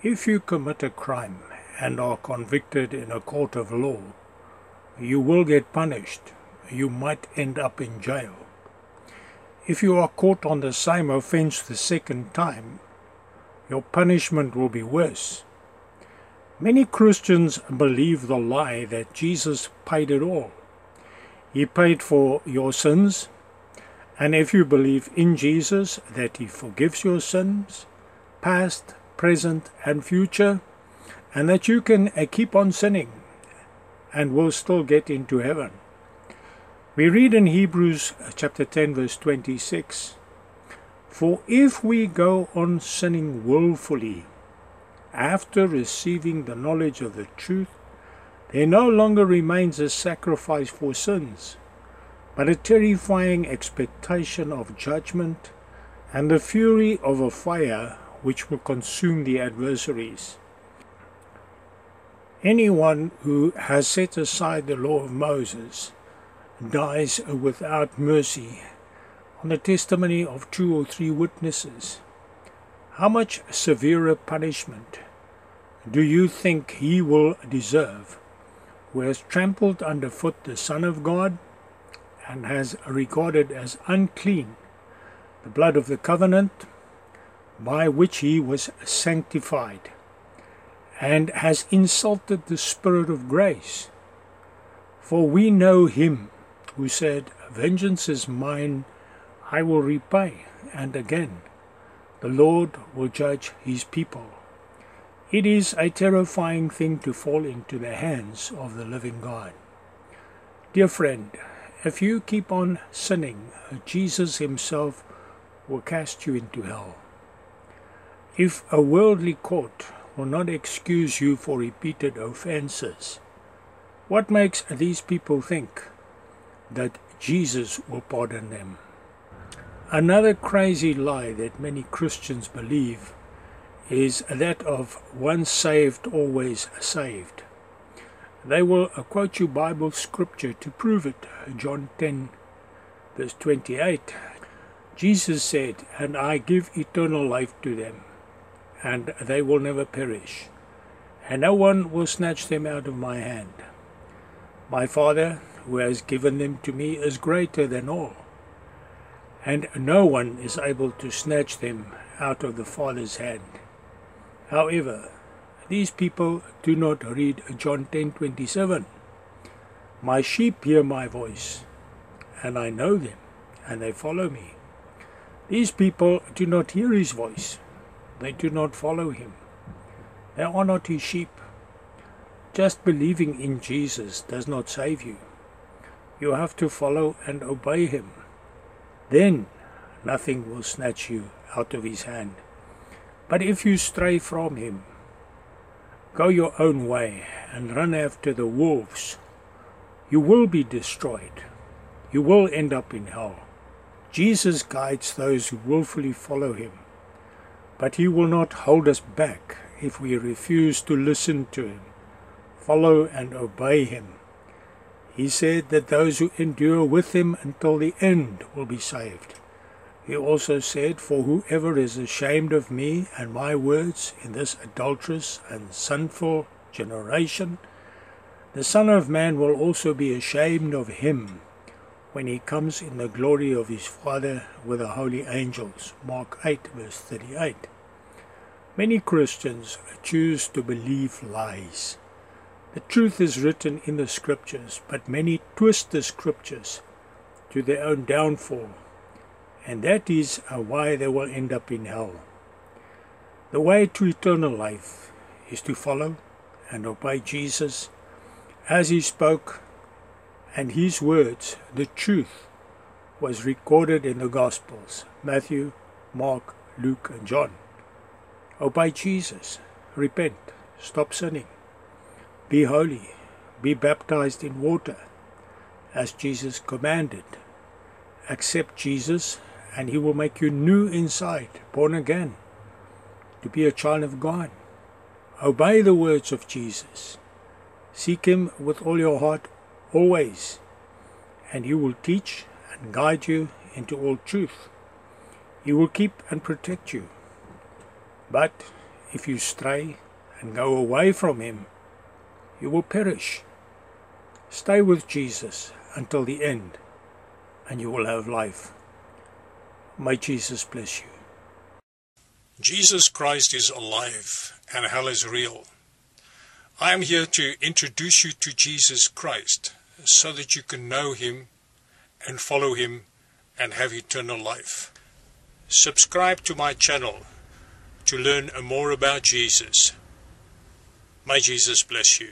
If you commit a crime and are convicted in a court of law, you will get punished. You might end up in jail. If you are caught on the same offense the second time, your punishment will be worse. Many Christians believe the lie that Jesus paid it all. He paid for your sins, and if you believe in Jesus that He forgives your sins, past, present, and future, and that you can uh, keep on sinning and will still get into heaven. We read in Hebrews uh, chapter 10, verse 26 For if we go on sinning wilfully, after receiving the knowledge of the truth, there no longer remains a sacrifice for sins, but a terrifying expectation of judgment and the fury of a fire which will consume the adversaries. Anyone who has set aside the law of Moses dies without mercy on the testimony of two or three witnesses. How much severer punishment do you think he will deserve who has trampled underfoot the Son of God and has regarded as unclean the blood of the covenant by which he was sanctified and has insulted the Spirit of grace? For we know him who said, Vengeance is mine, I will repay. And again, the Lord will judge his people. It is a terrifying thing to fall into the hands of the living God. Dear friend, if you keep on sinning, Jesus himself will cast you into hell. If a worldly court will not excuse you for repeated offenses, what makes these people think that Jesus will pardon them? Another crazy lie that many Christians believe is that of once saved, always saved. They will quote you Bible scripture to prove it. John 10, verse 28. Jesus said, And I give eternal life to them, and they will never perish, and no one will snatch them out of my hand. My Father, who has given them to me, is greater than all and no one is able to snatch them out of the Father's hand. However, these people do not read John 10:27. My sheep hear my voice, and I know them, and they follow me. These people do not hear his voice. They do not follow him. They are not his sheep. Just believing in Jesus does not save you. You have to follow and obey him. Then nothing will snatch you out of his hand. But if you stray from him, go your own way and run after the wolves, you will be destroyed. You will end up in hell. Jesus guides those who willfully follow him, but he will not hold us back if we refuse to listen to him, follow and obey him. He said that those who endure with him until the end will be saved. He also said, For whoever is ashamed of me and my words in this adulterous and sinful generation, the Son of Man will also be ashamed of him when he comes in the glory of his Father with the holy angels. Mark 8, verse 38. Many Christians choose to believe lies. The truth is written in the scriptures, but many twist the scriptures to their own downfall, and that is uh, why they will end up in hell. The way to eternal life is to follow and obey Jesus as he spoke, and his words, the truth, was recorded in the Gospels Matthew, Mark, Luke, and John. Obey Jesus, repent, stop sinning. Be holy, be baptized in water, as Jesus commanded. Accept Jesus, and He will make you new inside, born again, to be a child of God. Obey the words of Jesus. Seek Him with all your heart always, and He will teach and guide you into all truth. He will keep and protect you. But if you stray and go away from him, you will perish. Stay with Jesus until the end, and you will have life. May Jesus bless you. Jesus Christ is alive and hell is real. I am here to introduce you to Jesus Christ so that you can know him and follow him and have eternal life. Subscribe to my channel to learn more about Jesus. May Jesus bless you.